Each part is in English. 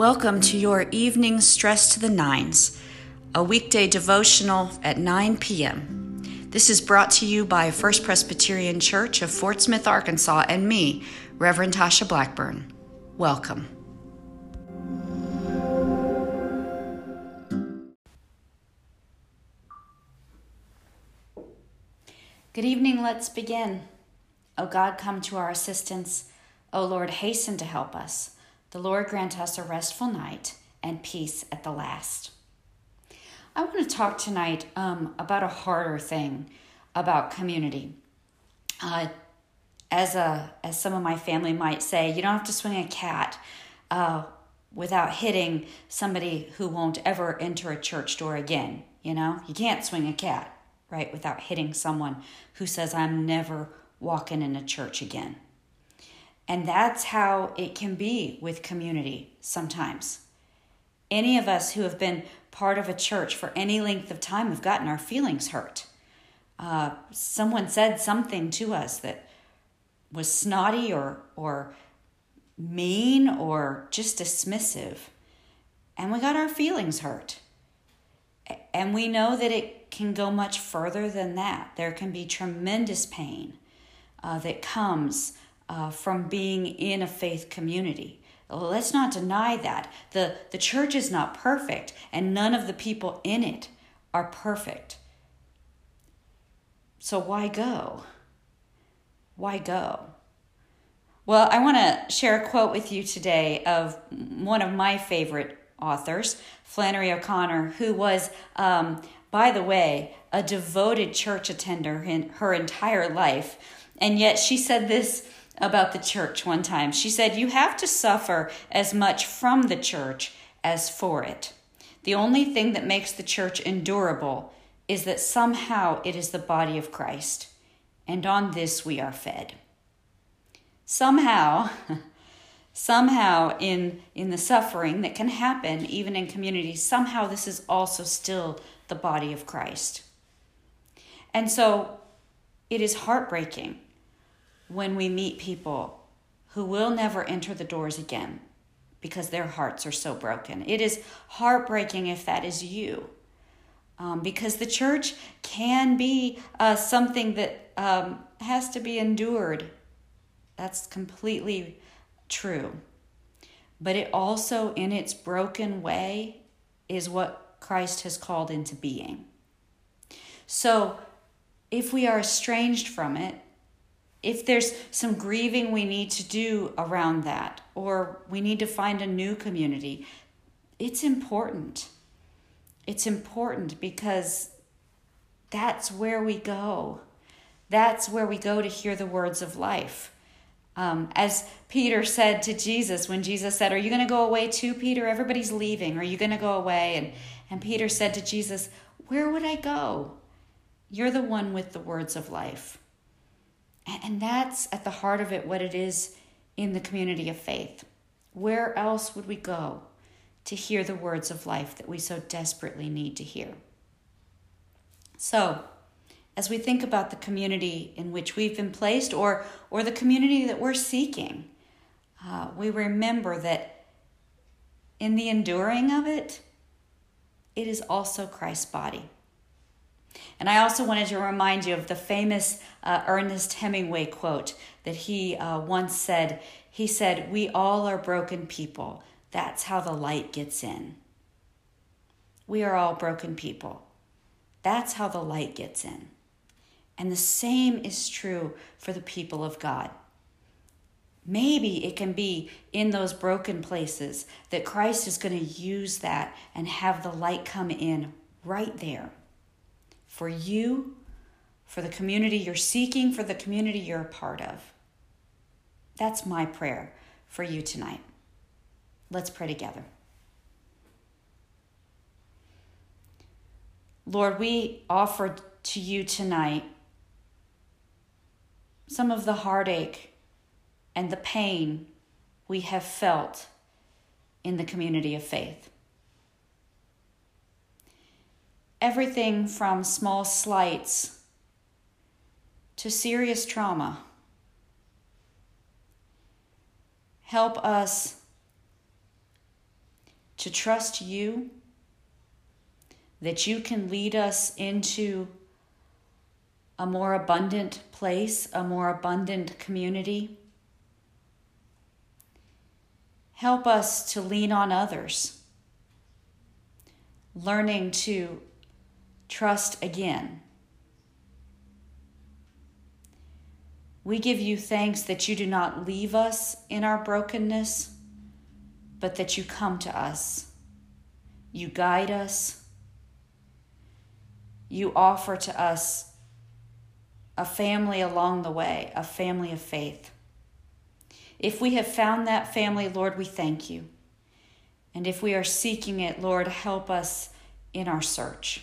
Welcome to your evening Stress to the Nines, a weekday devotional at 9 p.m. This is brought to you by First Presbyterian Church of Fort Smith, Arkansas, and me, Reverend Tasha Blackburn. Welcome. Good evening, let's begin. O God, come to our assistance. O Lord, hasten to help us. The Lord grant us a restful night and peace at the last. I want to talk tonight um, about a harder thing about community. Uh, as a as some of my family might say, you don't have to swing a cat uh, without hitting somebody who won't ever enter a church door again. You know, you can't swing a cat right without hitting someone who says, "I'm never walking in a church again." And that's how it can be with community sometimes. Any of us who have been part of a church for any length of time have gotten our feelings hurt. Uh, someone said something to us that was snotty or, or mean or just dismissive, and we got our feelings hurt. And we know that it can go much further than that. There can be tremendous pain uh, that comes uh, from being in a faith community. Let's not deny that. The, the church is not perfect, and none of the people in it are perfect. So why go? Why go? Well, I want to share a quote with you today of one of my favorite authors, Flannery O'Connor, who was, um, by the way, a devoted church attender in her entire life. And yet she said this about the church one time. She said, You have to suffer as much from the church as for it. The only thing that makes the church endurable is that somehow it is the body of Christ, and on this we are fed. Somehow, somehow in, in the suffering that can happen even in communities, somehow this is also still the body of Christ. And so it is heartbreaking when we meet people who will never enter the doors again because their hearts are so broken. It is heartbreaking if that is you. Um, because the church can be uh, something that um, has to be endured. That's completely true. But it also, in its broken way, is what Christ has called into being. So, if we are estranged from it, if there's some grieving we need to do around that, or we need to find a new community, it's important. It's important because that's where we go. That's where we go to hear the words of life. Um, as Peter said to Jesus, when Jesus said, Are you going to go away too, Peter? Everybody's leaving. Are you going to go away? And, and Peter said to Jesus, Where would I go? You're the one with the words of life. And that's at the heart of it what it is in the community of faith. Where else would we go to hear the words of life that we so desperately need to hear? So, as we think about the community in which we've been placed or, or the community that we're seeking, uh, we remember that in the enduring of it, it is also Christ's body. And I also wanted to remind you of the famous uh, Ernest Hemingway quote that he uh, once said. He said, We all are broken people. That's how the light gets in. We are all broken people. That's how the light gets in. And the same is true for the people of God. Maybe it can be in those broken places that Christ is going to use that and have the light come in right there for you, for the community you're seeking, for the community you're a part of. That's my prayer for you tonight. Let's pray together. Lord, we offer to you tonight some of the heartache and the pain we have felt in the community of faith everything from small slights to serious trauma. Help us to trust you, that you can lead us into a more abundant place, a more abundant community. Help us to lean on others, learning to trust again. We give you thanks that you do not leave us in our brokenness, but that you come to us. You guide us. You offer to us a family along the way, a family of faith. If we have found that family, Lord, we thank you. And if we are seeking it, Lord, help us in our search.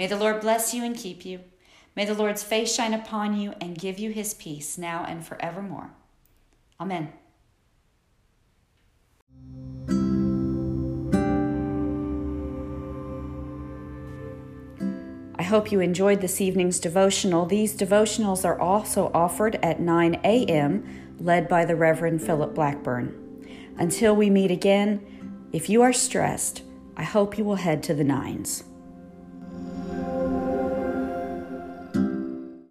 May the Lord bless you and keep you. May the Lord's face shine upon you and give you his peace now and forevermore. Amen. I hope you enjoyed this evening's devotional. These devotionals are also offered at 9 a.m., led by the Reverend Philip Blackburn. Until we meet again, if you are stressed, I hope you will head to the nines.